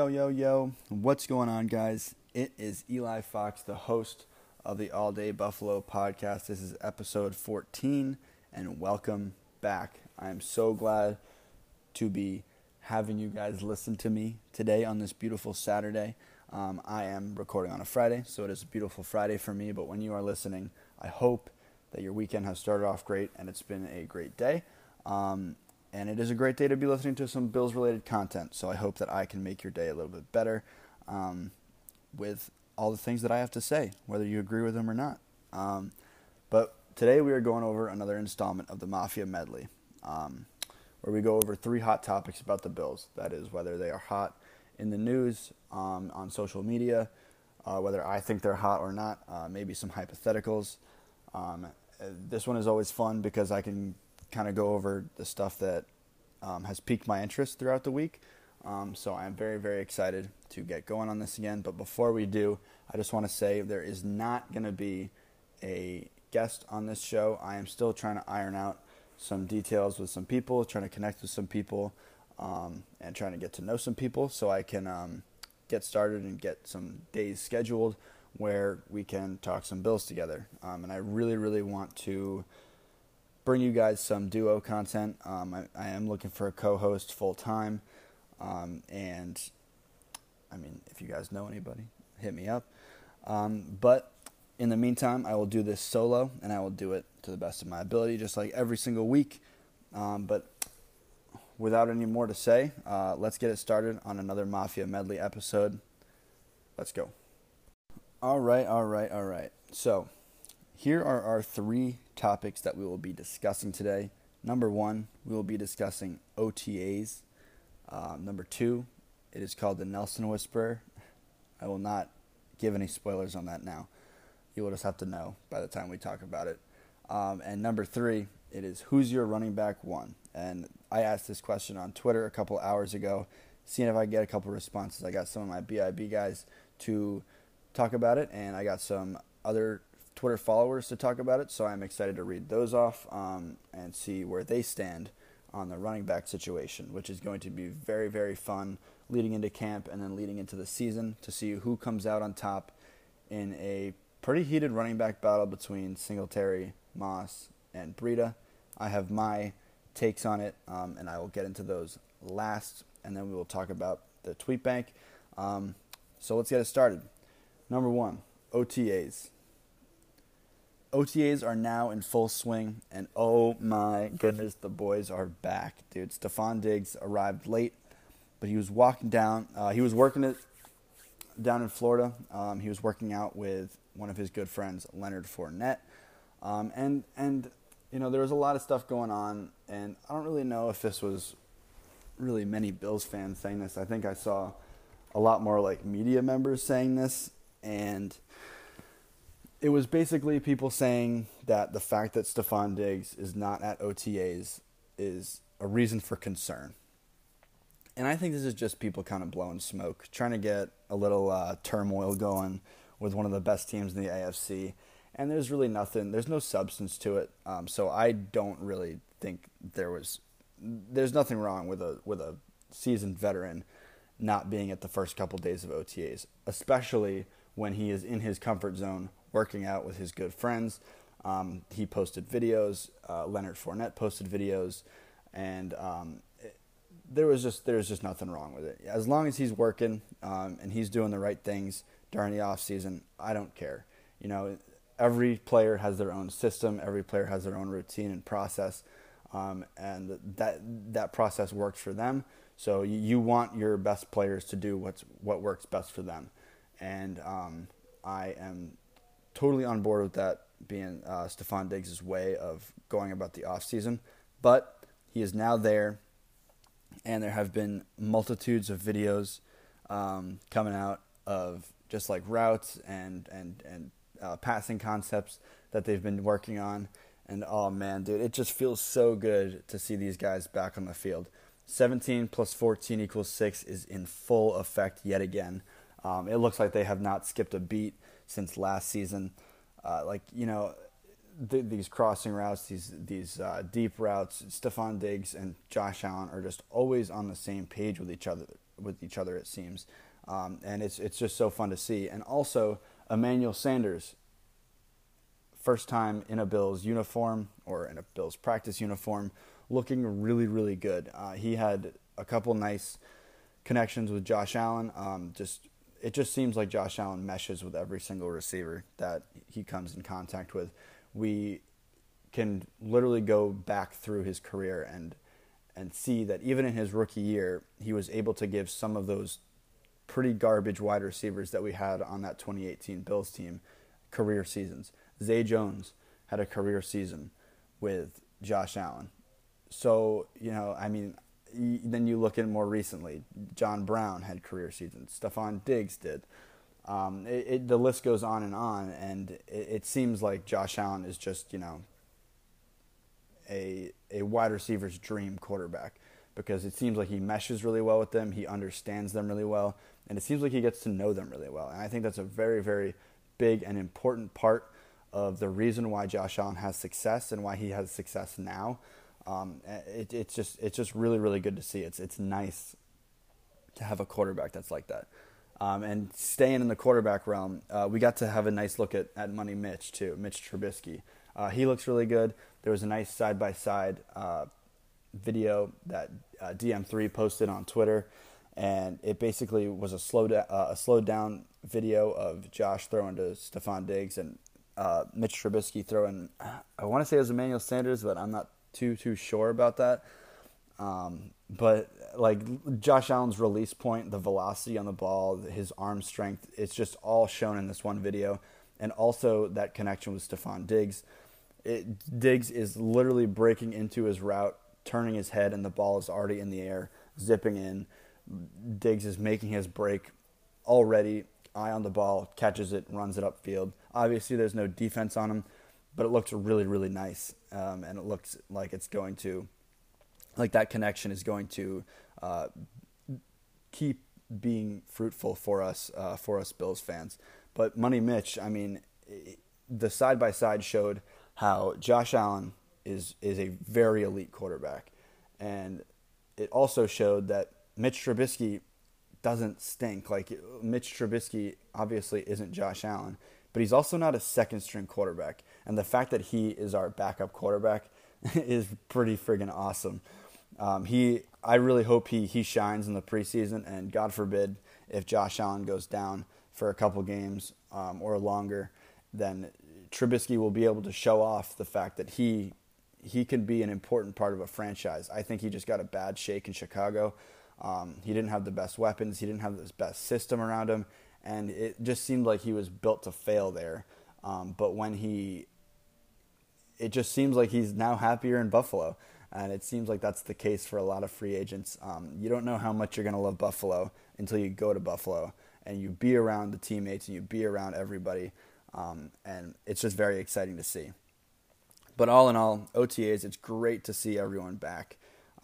Yo, yo, yo. What's going on, guys? It is Eli Fox, the host of the All Day Buffalo podcast. This is episode 14, and welcome back. I am so glad to be having you guys listen to me today on this beautiful Saturday. Um, I am recording on a Friday, so it is a beautiful Friday for me, but when you are listening, I hope that your weekend has started off great and it's been a great day. Um, and it is a great day to be listening to some Bills related content. So I hope that I can make your day a little bit better um, with all the things that I have to say, whether you agree with them or not. Um, but today we are going over another installment of the Mafia Medley, um, where we go over three hot topics about the Bills. That is, whether they are hot in the news, um, on social media, uh, whether I think they're hot or not, uh, maybe some hypotheticals. Um, this one is always fun because I can kind of go over the stuff that um, has piqued my interest throughout the week. Um, so I'm very, very excited to get going on this again. But before we do, I just want to say there is not going to be a guest on this show. I am still trying to iron out some details with some people, trying to connect with some people, um, and trying to get to know some people so I can um, get started and get some days scheduled where we can talk some bills together. Um, and I really, really want to bring you guys some duo content. Um, I, I, am looking for a co-host full time, um, and I mean, if you guys know anybody, hit me up. Um, but in the meantime, I will do this solo, and I will do it to the best of my ability, just like every single week. Um, but without any more to say, uh, let's get it started on another Mafia Medley episode. Let's go. All right, all right, all right. So here are our three topics that we will be discussing today. Number one, we will be discussing OTAs. Uh, number two, it is called the Nelson Whisperer. I will not give any spoilers on that now. You will just have to know by the time we talk about it. Um, and number three, it is who's your running back one? And I asked this question on Twitter a couple hours ago, seeing if I get a couple responses. I got some of my BIB guys to talk about it, and I got some other Twitter followers to talk about it, so I'm excited to read those off um, and see where they stand on the running back situation, which is going to be very, very fun leading into camp and then leading into the season to see who comes out on top in a pretty heated running back battle between Singletary, Moss, and Breida. I have my takes on it, um, and I will get into those last, and then we will talk about the tweet bank. Um, so let's get it started. Number one, OTAs. OTAs are now in full swing, and oh my goodness, the boys are back, dude. Stefon Diggs arrived late, but he was walking down. Uh, he was working it down in Florida. Um, he was working out with one of his good friends, Leonard Fournette, um, and and you know there was a lot of stuff going on, and I don't really know if this was really many Bills fans saying this. I think I saw a lot more like media members saying this, and it was basically people saying that the fact that Stefon Diggs is not at OTAs is a reason for concern. And I think this is just people kind of blowing smoke, trying to get a little uh, turmoil going with one of the best teams in the AFC. And there's really nothing, there's no substance to it. Um, so I don't really think there was, there's nothing wrong with a with a seasoned veteran not being at the first couple days of OTAs, especially when he is in his comfort zone working out with his good friends. Um, he posted videos. Uh, Leonard Fournette posted videos, and um, it, there was just there's just nothing wrong with it. As long as he's working um, and he's doing the right things during the off season, I don't care. You know, every player has their own system. Every player has their own routine and process, um, and that that process works for them. So you want your best players to do what's what works best for them, and um, I am totally on board with that being uh, Stefon Diggs' way of going about the offseason. But he is now there, and there have been multitudes of videos um, coming out of just like routes and and and uh, passing concepts that they've been working on. And oh man, dude, it just feels so good to see these guys back on the field. 17 plus 14 equals 6 is in full effect yet again. Um, it looks like they have not skipped a beat since last season. Uh, like you know, th- these crossing routes, these these uh, deep routes. Stefon Diggs and Josh Allen are just always on the same page with each other. with each other. It seems, um, and it's it's just so fun to see. And also Emmanuel Sanders, first time in a Bills uniform or in a Bills practice uniform, looking really really good. Uh, he had a couple nice connections with Josh Allen. Um, just it just seems like Josh Allen meshes with every single receiver that he comes in contact with. We can literally go back through his career and and see that even in his rookie year, he was able to give some of those pretty garbage wide receivers that we had on that 2018 Bills team career seasons. Zay Jones had a career season with Josh Allen. So, you know, I mean, then you look at more recently. John Brown had career seasons. Stefon Diggs did. Um, it, it, the list goes on and on, and it, it, seems like Josh Allen is just you know a a wide receiver's dream quarterback because it seems like he meshes really well with them. He understands them really well, and it seems like he gets to know them really well. And I think that's a very very big and important part of the reason why Josh Allen has success and why he has success now. Um, it, it's just it's just really really good to see. It's it's nice to have a quarterback that's like that. Um, and staying in the quarterback realm, uh, we got to have a nice look at, at Money Mitch too, Mitch Trubisky. Uh, he looks really good. There was a nice side by side video that uh, DM3 posted on Twitter, and it basically was a slow da- uh, a slowed down video of Josh throwing to Stefon Diggs and uh, Mitch Trubisky throwing. I want to say it was Emmanuel Sanders, but I'm not too too sure about that. Um, but like Josh Allen's release point, the velocity on the ball, his arm strength, it's just all shown in this one video, and also that connection with Stefon Diggs. It, Diggs is literally breaking into his route, turning his head, and the ball is already in the air, zipping in. Diggs is making his break already, eye on the ball, catches it, runs it upfield. Obviously, there's no defense on him, but it looks really, really nice, um, and it looks like it's going to, like that connection is going to uh, keep being fruitful for us, uh, for us Bills fans. But Money Mitch, I mean, the side by side showed how Josh Allen is is a very elite quarterback, and it also showed that Mitch Trubisky doesn't stink. Like Mitch Trubisky obviously isn't Josh Allen, but he's also not a second string quarterback. And the fact that he is our backup quarterback is pretty friggin' awesome. Um, he, I really hope he he shines in the preseason, and God forbid if Josh Allen goes down for a couple games um, or longer, then Trubisky will be able to show off the fact that he he can be an important part of a franchise. I think he just got a bad shake in Chicago. Um, he didn't have the best weapons. He didn't have the best system around him and it just seemed like he was built to fail there. Um, but when he, it just seems like he's now happier in Buffalo, and it seems like that's the case for a lot of free agents. Um, you don't know how much you're to love Buffalo until you go to Buffalo and you be around the teammates and you be around everybody, um, and it's just very exciting to see. But all in all, OTAs, it's great to see everyone back.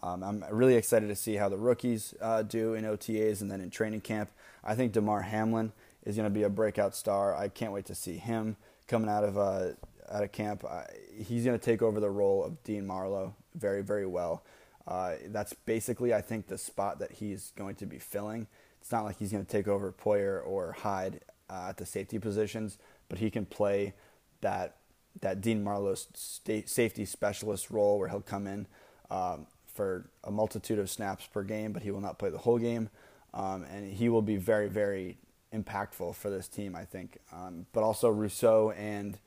Um, I'm really excited to see how the rookies uh, do in OTAs and then in training camp. I think Damar Hamlin is going to be a breakout star. I can't wait to see him coming out of uh, out of camp. Uh, he's going to take over the role of Dean Marlowe very very well. Uh, that's basically I think the spot that he's going to be filling. It's not like he's going to take over Poyer or Hyde uh, at the safety positions, but he can play that that Dean Marlowe safety specialist role where he'll come in. Um, for a multitude of snaps per game, but he will not play the whole game. Um, and he will be very, very impactful for this team, I think. Um, but also Rousseau and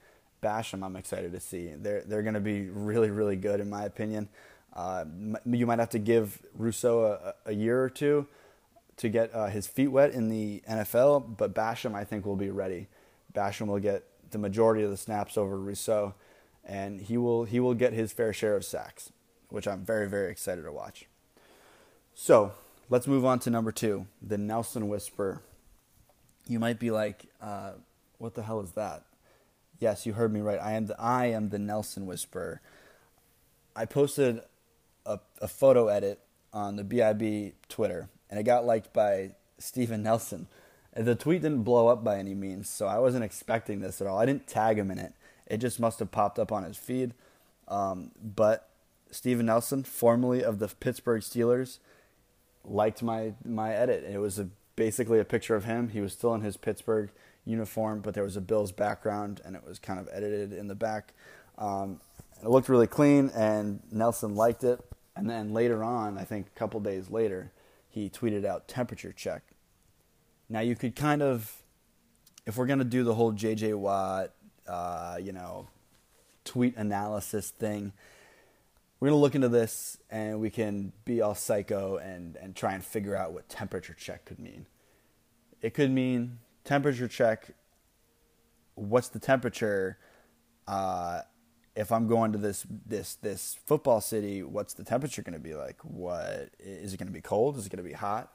Basham, I'm excited to see. They're they're going to be really, really good, in my opinion. Uh, you might have to give Rousseau a, a year or two to get uh, his feet wet in the NFL, but Basham, I think, will be ready. Basham will get the majority of the snaps over Rousseau, and he will he will get his fair share of sacks which I'm very, very excited to watch. So let's move on to number two, the Nelson Whisper. You might be like, uh, what the hell is that? Yes, you heard me right. I am the I am the Nelson Whisperer. I posted a, a photo edit on the BIB Twitter, and it got liked by Steven Nelson. The tweet didn't blow up by any means, so I wasn't expecting this at all. I didn't tag him in it. It just must have popped up on his feed. Um, but Steven Nelson, formerly of the Pittsburgh Steelers, liked my my edit. It was a, basically a picture of him. He was still in his Pittsburgh uniform, but there was a Bills background, and it was kind of edited in the back. Um, it looked really clean, and Nelson liked it. And then later on, I think a couple days later, he tweeted out temperature check. Now you could kind of, if we're gonna do the whole JJ Watt, uh, you know, tweet analysis thing, we're gonna look into this and we can be all psycho and and try and figure out what temperature check could mean. It could mean temperature check. What's the temperature? Uh, if I'm going to this this this football city, what's the temperature going to be like? What is it going to be cold? Is it going to be hot?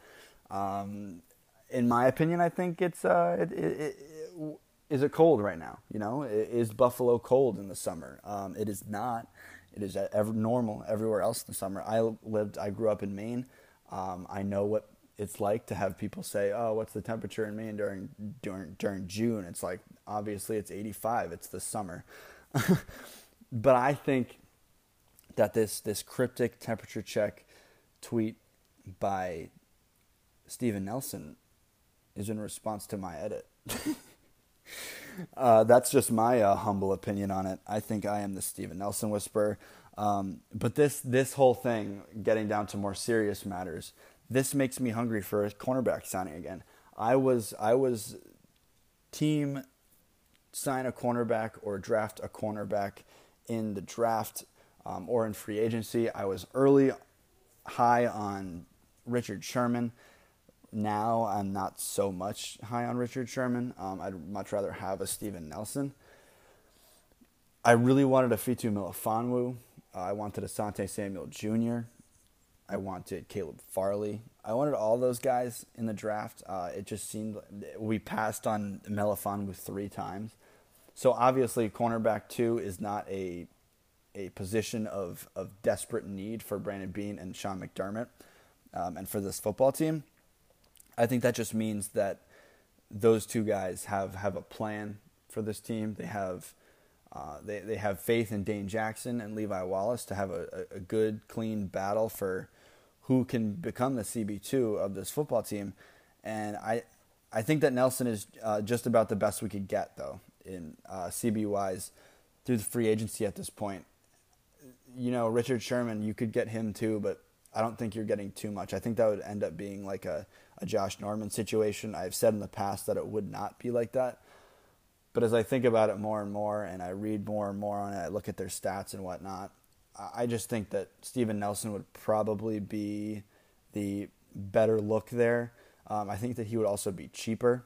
Um, in my opinion, I think it's uh, it, it, it, is it cold right now? You know, is Buffalo cold in the summer? Um, it is not. It is ever normal everywhere else in the summer. I lived, I grew up in Maine. Um, I know what it's like to have people say, "Oh, what's the temperature in Maine during during during June?" It's like obviously it's 85. It's the summer. but I think that this this cryptic temperature check tweet by Steven Nelson is in response to my edit. uh, that's just my uh, humble opinion on it. I think I am the Steven Nelson whisperer. Um, but this this whole thing, getting down to more serious matters, this makes me hungry for a cornerback signing again. I was I was team sign a cornerback or draft a cornerback in the draft um, or in free agency. I was early high on Richard Sherman. Now I'm not so much high on Richard Sherman. Um, I'd much rather have a Steven Nelson. I really wanted a Fitu Melifonwu. Uh, I wanted Asante Samuel Jr. I wanted Caleb Farley. I wanted all those guys in the draft. Uh, it just seemed we passed on Melifonwu three times. So obviously, cornerback two is not a a position of, of desperate need for Brandon Beane and Sean McDermott um, and for this football team. I think that just means that those two guys have, have a plan for this team. They have uh, they they have faith in Dane Jackson and Levi Wallace to have a, a good, clean battle for who can become the CB two of this football team. And I I think that Nelson is uh, just about the best we could get though in uh, CB wise through the free agency at this point you know, Richard Sherman, you could get him too, but I don't think you're getting too much. I think that would end up being like a, a Josh Norman situation. I've said in the past that it would not be like that. But as I think about it more and more and I read more and more on it, I look at their stats and whatnot, I just think that Steven Nelson would probably be the better look there. Um, I think that he would also be cheaper.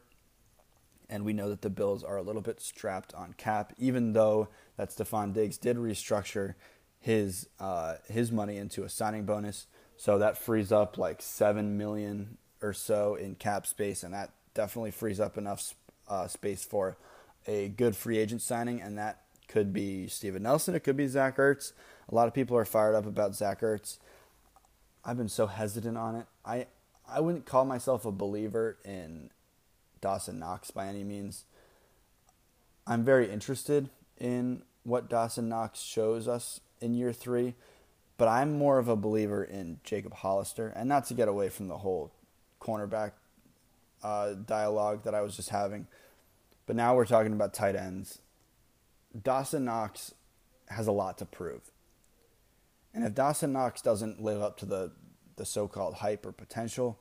And we know that the Bills are a little bit strapped on cap, even though that Stefon Diggs did restructure his uh, his money into a signing bonus. So that frees up like seven million or so in cap space, and that definitely frees up enough uh, space for a good free agent signing. And that could be Steven Nelson. It could be Zach Ertz. A lot of people are fired up about Zach Ertz. I've been so hesitant on it. I I wouldn't call myself a believer in Dawson Knox by any means. I'm very interested in what Dawson Knox shows us in year three, but I'm more of a believer in Jacob Hollister, and not to get away from the whole cornerback uh, dialogue that I was just having, but now we're talking about tight ends. Dawson Knox has a lot to prove. And if Dawson Knox doesn't live up to the, the so called hype or potential,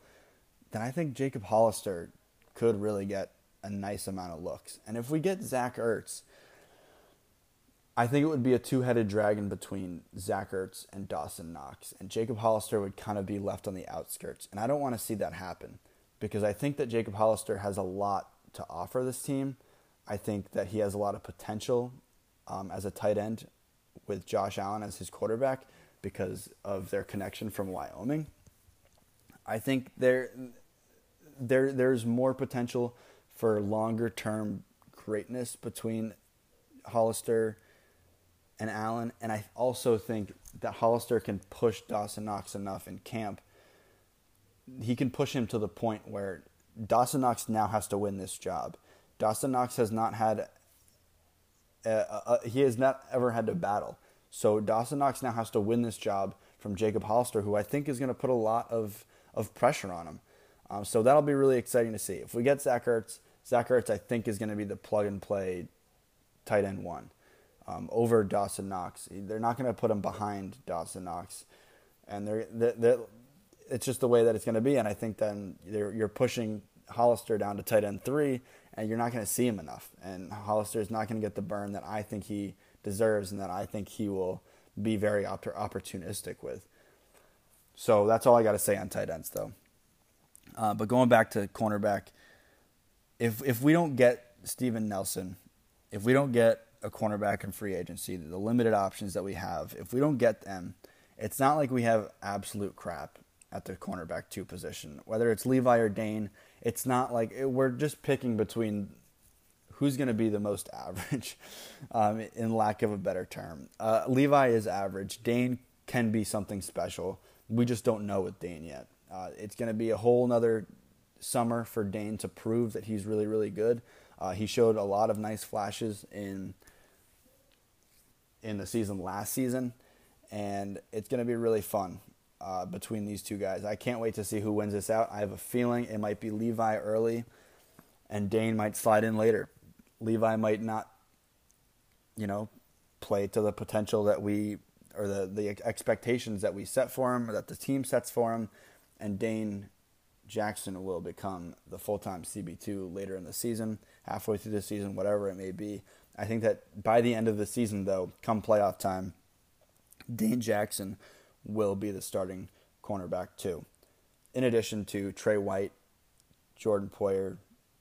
then I think Jacob Hollister could really get a nice amount of looks. And if we get Zach Ertz, I think it would be a two headed dragon between Zach Ertz and Dawson Knox, and Jacob Hollister would kind of be left on the outskirts. And I don't want to see that happen because I think that Jacob Hollister has a lot to offer this team. I think that he has a lot of potential um, as a tight end with Josh Allen as his quarterback because of their connection from Wyoming. I think there, there, there's more potential for longer term greatness between Hollister and Allen. And I also think that Hollister can push Dawson Knox enough in camp. He can push him to the point where Dawson Knox now has to win this job. Dawson Knox has not had, a, a, a, he has not ever had to battle. So Dawson Knox now has to win this job from Jacob Hollister, who I think is going to put a lot of of pressure on him. Um, so that'll be really exciting to see. If we get Zach Ertz, Zach Ertz, I think, is going to be the plug and play tight end one um, over Dawson Knox. They're not going to put him behind Dawson Knox, and they're, they're, they're, it's just the way that it's going to be. And I think then you're pushing Hollister down to tight end three, and you're not going to see him enough. And Hollister is not going to get the burn that I think he deserves, and that I think he will be very opportunistic with. So that's all I got to say on tight ends, though. Uh, but going back to cornerback, if if we don't get Steven Nelson, if we don't get a cornerback in free agency, the limited options that we have, if we don't get them, it's not like we have absolute crap at the cornerback two position. Whether it's Levi or Dane, it's not like it, we're just picking between who's going to be the most average, um, in lack of a better term. Uh, Levi is average. Dane can be something special. We just don't know with Dane yet. Uh, it's going to be a whole nother summer for Dane to prove that he's really, really good. Uh, he showed a lot of nice flashes in in the season last season, and it's going to be really fun uh, between these two guys. I can't wait to see who wins this out. I have a feeling it might be Levi early, and Dane might slide in later. Levi might not, you know, play to the potential that we or the the expectations that we set for him or that the team sets for him and Dane Jackson will become the full time CB2 later in the season, halfway through the season, whatever it may be. I think that by the end of the season, though, come playoff time, Dane Jackson will be the starting cornerback, too. In addition to Tre White, Jordan Poyer,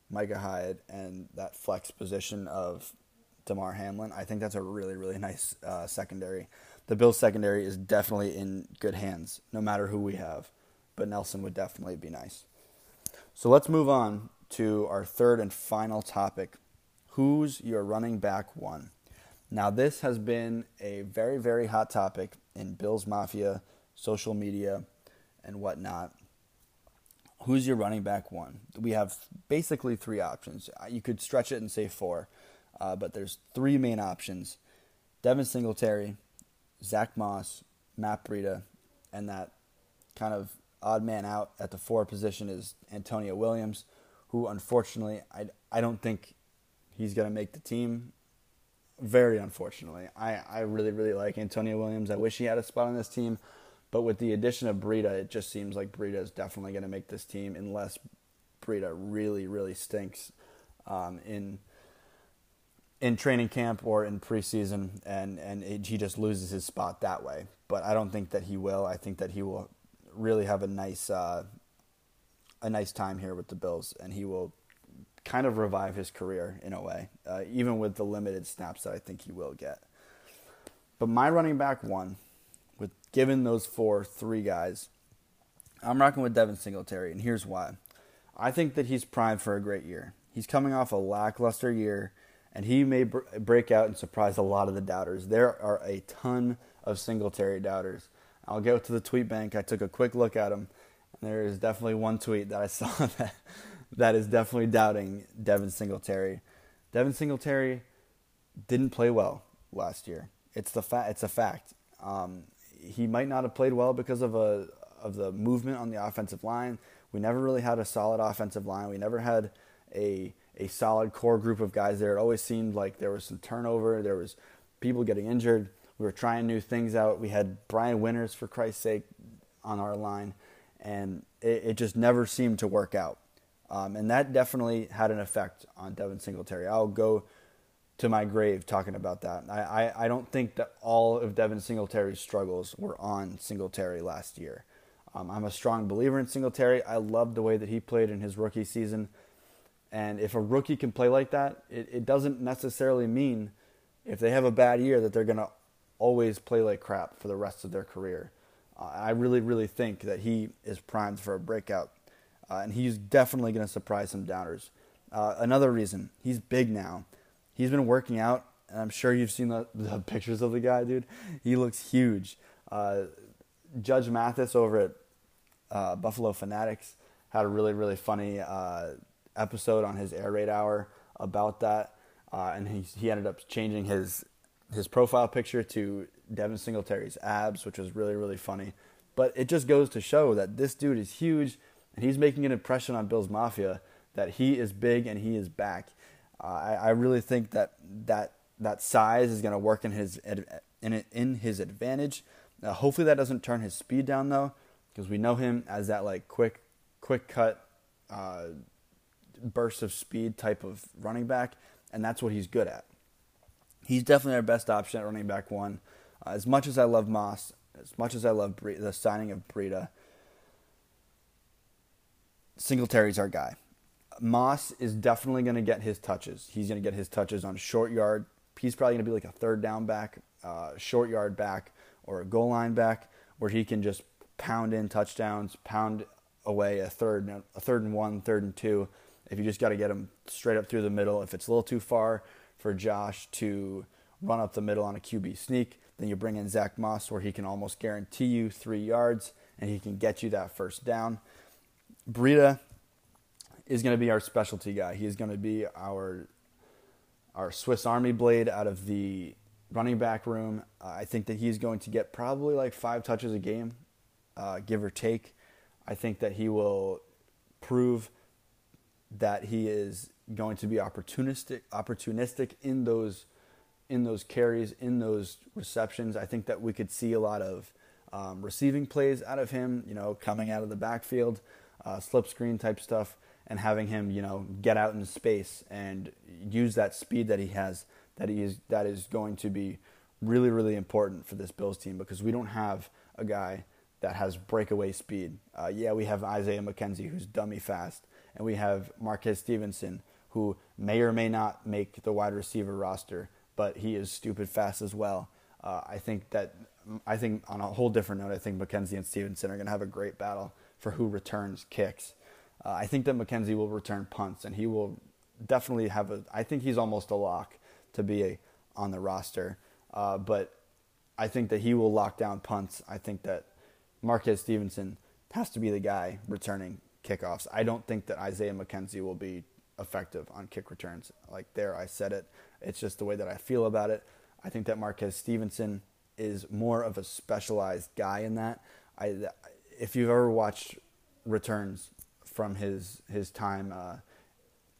Micah Hyde, and that flex position of Damar Hamlin, I think that's a really, really nice uh, secondary. The Bills' secondary is definitely in good hands, no matter who we have but Nelson would definitely be nice. So let's move on to our third and final topic. Who's your running back one? Now, this has been a very, very hot topic in Bills Mafia, social media, and whatnot. Who's your running back one? We have basically three options. You could stretch it and say four, uh, but there's three main options Devin Singletary, Zach Moss, Matt Breida, and that kind of odd man out at the four position is Antonio Williams, who unfortunately I, I don't think he's going to make the team. Very unfortunately. I, I really, really like Antonio Williams. I wish he had a spot on this team. But with the addition of Breida, it just seems like Breida is definitely going to make this team unless Breida really, really stinks um, in in training camp or in preseason, and and it, he just loses his spot that way. But I don't think that he will. I think that he will really have a nice uh, a nice time here with the Bills, and he will kind of revive his career in a way, uh, even with the limited snaps that I think he will get. But my running back one, with given those four three guys, I'm rocking with Devin Singletary, and here's why. I think that he's primed for a great year. He's coming off a lackluster year, and he may br- break out and surprise a lot of the doubters. There are a ton of Singletary doubters I'll go to the tweet bank. I took a quick look at them, and there is definitely one tweet that I saw that that is definitely doubting Devin Singletary. Devin Singletary didn't play well last year. It's the fa- It's a fact. Um, he might not have played well because of a of the movement on the offensive line. We never really had a solid offensive line. We never had a a solid core group of guys there. It always seemed like there was some turnover. There was people getting injured. We were trying new things out. We had Brian Winters, for Christ's sake, on our line, and it, it just never seemed to work out. Um, and that definitely had an effect on Devin Singletary. I'll go to my grave talking about that. I, I, I don't think that all of Devin Singletary's struggles were on Singletary last year. Um, I'm a strong believer in Singletary. I love the way that he played in his rookie season. And if a rookie can play like that, it, it doesn't necessarily mean if they have a bad year that they're going to always play like crap for the rest of their career. Uh, I really, really think that he is primed for a breakout, uh, and he's definitely going to surprise some doubters. Uh, another reason, he's big now. He's been working out, and I'm sure you've seen the, the pictures of the guy, dude. He looks huge. Uh, Judge Mathis over at uh, Buffalo Fanatics had a really, really funny uh, episode on his air raid hour about that, and he, he ended up changing his his profile picture to Devin Singletary's abs, which was really really funny. But it just goes to show that this dude is huge and he's making an impression on Bills Mafia that he is big and he is back. Uh, I, I really think that that that size is going to work in his in in his advantage. Uh, hopefully that doesn't turn his speed down though, because we know him as that like quick quick cut uh, burst of speed type of running back, and that's what he's good at. He's definitely our best option at running back one. Uh, as much as I love Moss, as much as I love Bre- the signing of Breida, Singletary's our guy. Moss is definitely going to get his touches. He's going to get his touches on short yard. He's probably going to be like a third down back, uh, short yard back, or a goal line back, where he can just pound in touchdowns, pound away a third, a third and one, third and two. If you just got to get him straight up through the middle, if it's a little too far for Josh to run up the middle on a QB sneak, then you bring in Zach Moss, where he can almost guarantee you three yards and he can get you that first down. Breida is going to be our specialty guy. He is going to be our our Swiss Army blade out of the running back room. Uh, I think that he's going to get probably like five touches a game, uh, give or take. I think that he will prove that he is going to be opportunistic opportunistic in those in those carries in those receptions. I think that we could see a lot of um, receiving plays out of him. You know, coming out of the backfield, uh, slip screen type stuff, and having him you know get out in space and use that speed that he has. That he is that is going to be really really important for this Bills team because we don't have a guy that has breakaway speed. Uh, yeah, we have Isaiah McKenzie, who's dummy fast, and we have Marquez Stevenson, who may or may not make the wide receiver roster, but he is stupid fast as well. Uh, I think that I think on a whole different note, I think McKenzie and Stevenson are going to have a great battle for who returns kicks. Uh, I think that McKenzie will return punts, and he will definitely have a. I think he's almost a lock to be a, on the roster, uh, but I think that he will lock down punts. I think that Marquez Stevenson has to be the guy returning kickoffs. I don't think that Isaiah McKenzie will be effective on kick returns. Like there, I said it. It's just the way that I feel about it. I think that Marquez Stevenson is more of a specialized guy in that. I, if you've ever watched returns from his his time uh,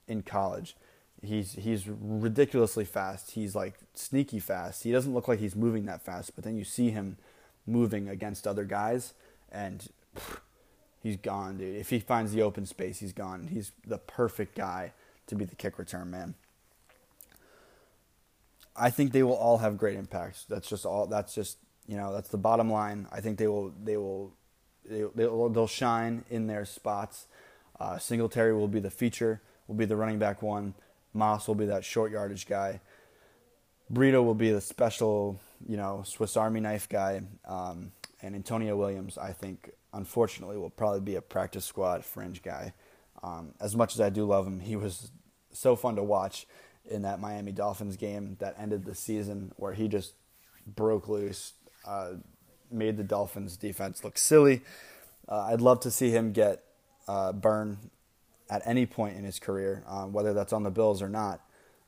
in college, he's he's ridiculously fast. He's like sneaky fast. He doesn't look like he's moving that fast, but then you see him moving against other guys, and pff, he's gone, dude. If he finds the open space, he's gone. He's the perfect guy to be the kick return man. I think they will all have great impacts. That's just all. That's just you know that's the bottom line. I think they will they will they, will they'll shine in their spots. Uh, Singletary will be the feature. Will be the running back one. Moss will be that short yardage guy. Breida will be the special you know, Swiss Army knife guy. Um, and Antonio Williams, I think, unfortunately, will probably be a practice squad fringe guy. Um, as much as I do love him, he was so fun to watch in that Miami Dolphins game that ended the season where he just broke loose, uh, made the Dolphins defense look silly. Uh, I'd love to see him get uh, burn at any point in his career, um, whether that's on the Bills or not.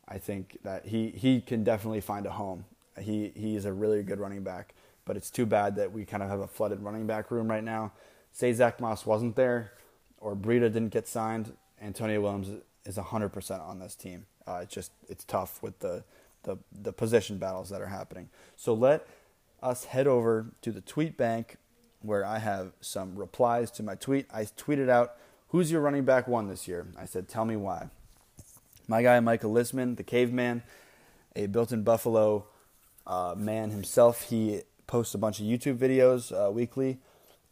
I think that he, he can definitely find a home he he's a really good running back, but it's too bad that we kind of have a flooded running back room right now. Say Zach Moss wasn't there, or Breida didn't get signed, Antonio Williams is 100% on this team. Uh, it's just it's tough with the, the the position battles that are happening. So let us head over to the tweet bank where I have some replies to my tweet. I tweeted out, "Who's your running back one this year?" I said, "Tell me why." My guy Michael Lisman, the caveman, a built-in Buffalo uh, man himself. He posts a bunch of YouTube videos uh, weekly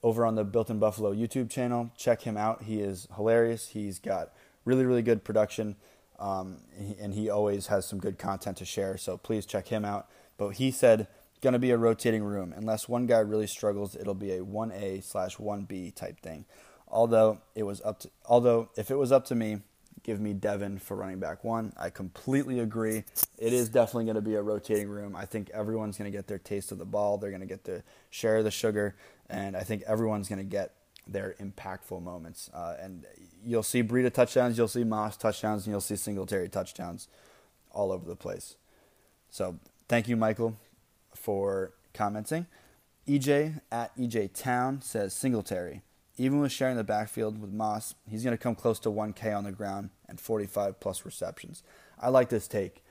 over on the Built in Buffalo YouTube channel. Check him out. He is hilarious. He's got really, really good production, um, and he always has some good content to share. So please check him out. But he said, going to be a rotating room. Unless one guy really struggles, it'll be a 1A slash 1B type thing. Although it was up to, although if it was up to me, give me Devin for running back one. I completely agree. It is definitely going to be a rotating room. I think everyone's going to get their taste of the ball. They're going to get to share of the sugar, and I think everyone's going to get their impactful moments. Uh, and you'll see Breida touchdowns, you'll see Moss touchdowns, and you'll see Singletary touchdowns all over the place. So thank you, Michael, for commenting. EJ at EJ Town says Singletary. Even with sharing the backfield with Moss, he's going to come close to 1K on the ground and 45 plus receptions. I like this take.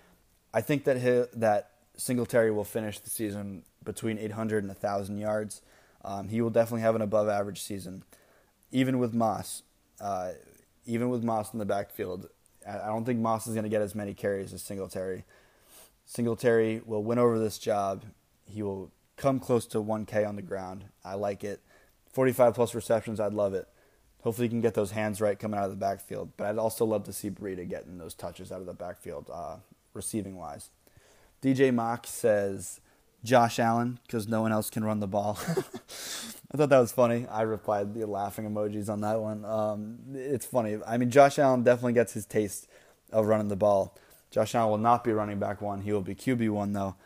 I think that he, that Singletary will finish the season between 800 and 1,000 yards. Um, he will definitely have an above average season. Even with Moss, uh, even with Moss in the backfield, I don't think Moss is going to get as many carries as Singletary. Singletary will win over this job. He will come close to 1K on the ground. I like it. 45 plus receptions, I'd love it. Hopefully, he can get those hands right coming out of the backfield. But I'd also love to see Breida getting those touches out of the backfield, uh, receiving wise. DJ Mock says Josh Allen because no one else can run the ball. I thought that was funny. I replied the laughing emojis on that one. Um, it's funny. I mean, Josh Allen definitely gets his taste of running the ball. Josh Allen will not be running back one. He will be QB one though.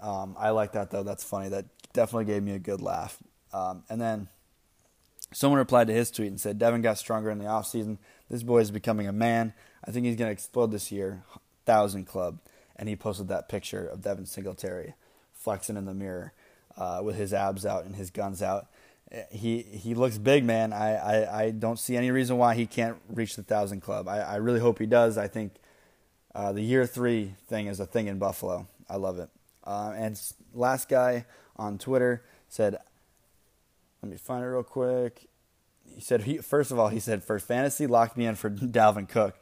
Um, I like that though. That's funny. That definitely gave me a good laugh. Um, and then someone replied to his tweet and said, Devin got stronger in the offseason. This boy is becoming a man. I think he's going to explode this year. Thousand club. And he posted that picture of Devin Singletary flexing in the mirror uh, with his abs out and his guns out. He he looks big, man. I, I, I don't see any reason why he can't reach the thousand club. I, I really hope he does. I think uh, the year three thing is a thing in Buffalo. I love it. Uh, and last guy on Twitter said, let me find it real quick. He said, he, first of all, he said, for fantasy, lock me in for Dalvin Cook.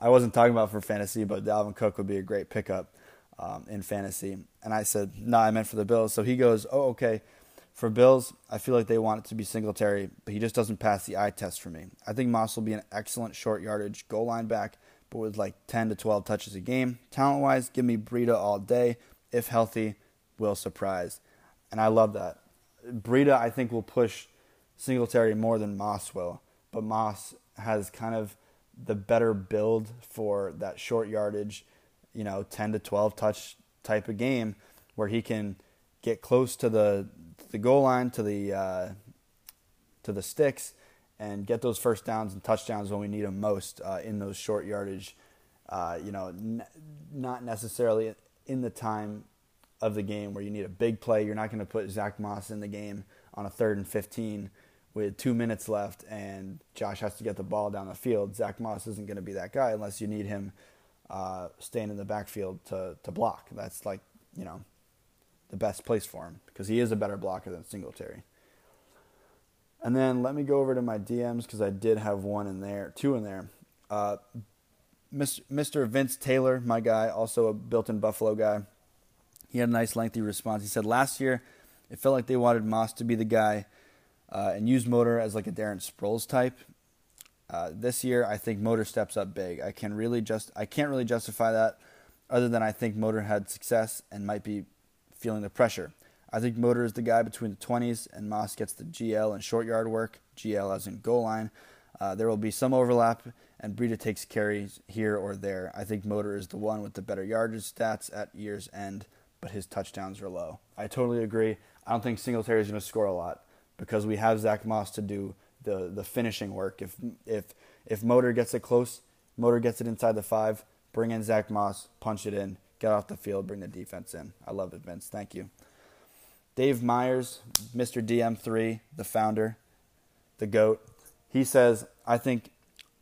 I wasn't talking about for fantasy, but Dalvin Cook would be a great pickup um, in fantasy. And I said, no, I meant for the Bills. So he goes, oh, okay. For Bills, I feel like they want it to be Singletary, but he just doesn't pass the eye test for me. I think Moss will be an excellent short yardage goal line back, but with like 10 to 12 touches a game. Talent wise, give me Breida all day. If healthy, will surprise. And I love that. Breida, I think, will push Singletary more than Moss will, but Moss has kind of the better build for that short yardage, you know, 10 to 12 touch type of game where he can get close to the the goal line to the uh, to the sticks and get those first downs and touchdowns when we need them most uh, in those short yardage. Uh, you know, n- not necessarily in the time of the game where you need a big play. You're not going to put Zach Moss in the game on a third and 15 with two minutes left and Josh has to get the ball down the field. Zach Moss isn't going to be that guy unless you need him uh, staying in the backfield to, to block. That's like, you know, the best place for him because he is a better blocker than Singletary. And then let me go over to my DMs because I did have one in there, two in there. Uh, Mr. Vince Taylor, my guy, also a built in Buffalo guy, he had a nice lengthy response. He said, Last year, it felt like they wanted Moss to be the guy uh, and use Motor as like a Darren Sproles type. Uh, this year, I think Motor steps up big. I can really just I can't really justify that, other than I think Motor had success and might be feeling the pressure. I think Motor is the guy between the 20s, and Moss gets the GL and short yard work. GL as in goal line. Uh, there will be some overlap, and Breida takes carries here or there. I think Motor is the one with the better yardage stats at year's end but his touchdowns are low. I totally agree. I don't think Singletary is going to score a lot because we have Zach Moss to do the the finishing work. If if if Motor gets it close, Motor gets it inside the five, bring in Zach Moss, punch it in, get off the field, bring the defense in. I love it, Vince. Thank you. Dave Myers, Mr. DM3, the founder, the GOAT, he says, I think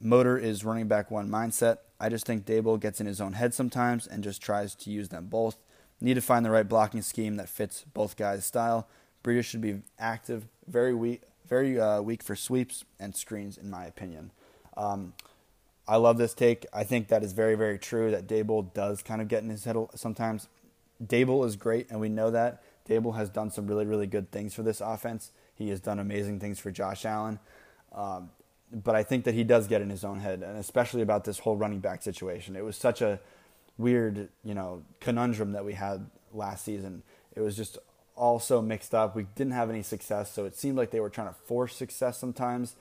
Motor is running back one mindset. I just think Daboll gets in his own head sometimes and just tries to use them both. Need to find the right blocking scheme that fits both guys' style. Breida should be active, very weak, very uh, weak for sweeps and screens, in my opinion. Um, I love this take. I think that is very, very true. That Daboll does kind of get in his head sometimes. Daboll is great, and we know that. Daboll has done some really, really good things for this offense. He has done amazing things for Josh Allen. Um, but I think that he does get in his own head, and especially about this whole running back situation. It was such a weird, you know, conundrum that we had last season. It was just all so mixed up. We didn't have any success, so it seemed like they were trying to force success sometimes,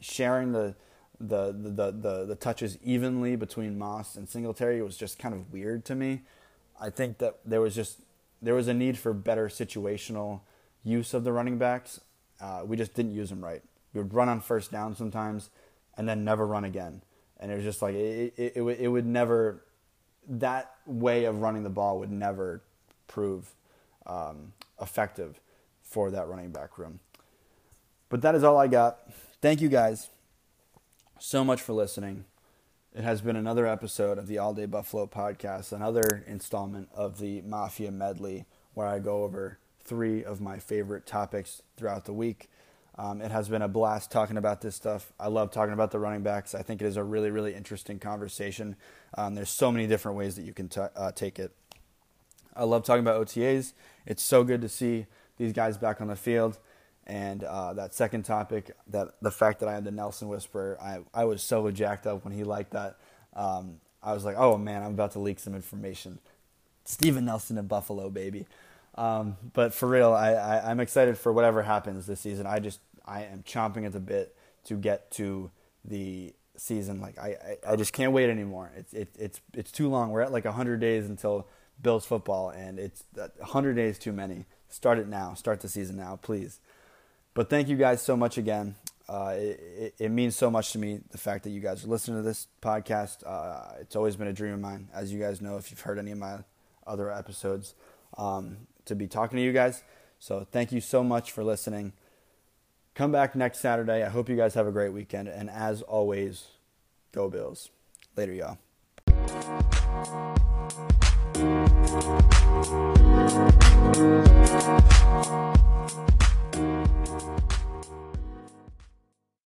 sharing the the the the, the touches evenly between Moss and Singletary was just kind of weird to me. I think that there was just there was a need for better situational use of the running backs. Uh, we just didn't use them right. We would run on first down sometimes, and then never run again. And it was just like it it, it, it would never that way of running the ball would never prove um, effective for that running back room. But that is all I got. Thank you guys so much for listening. It has been another episode of the All Day Buffalo podcast, another installment of the Mafia Medley, where I go over three of my favorite topics throughout the week. Um, it has been a blast talking about this stuff. I love talking about the running backs. I think it is a really, really interesting conversation. Um, there's so many different ways that you can t- uh, take it. I love talking about OTAs. It's so good to see these guys back on the field. And uh, that second topic, that the fact that I had the Nelson Whisperer, I, I was so jacked up when he liked that. Um, I was like, oh man, I'm about to leak some information. Steven Nelson in Buffalo, baby. Um, but for real, I, I'm excited for whatever happens this season. I just I am chomping at the bit to get to the season. Like I, I, I just can't wait anymore. It's it, it's it's too long. We're at like hundred days until Bills football, and it's hundred days too many. Start it now. Start the season now, please. But thank you guys so much again. Uh, it, it, it, means so much to me the fact that you guys are listening to this podcast. Uh, it's always been a dream of mine, as you guys know if you've heard any of my other episodes, um, to be talking to you guys. So thank you so much for listening. Come back next Saturday. I hope you guys have a great weekend. And as always, go Bills. Later, y'all.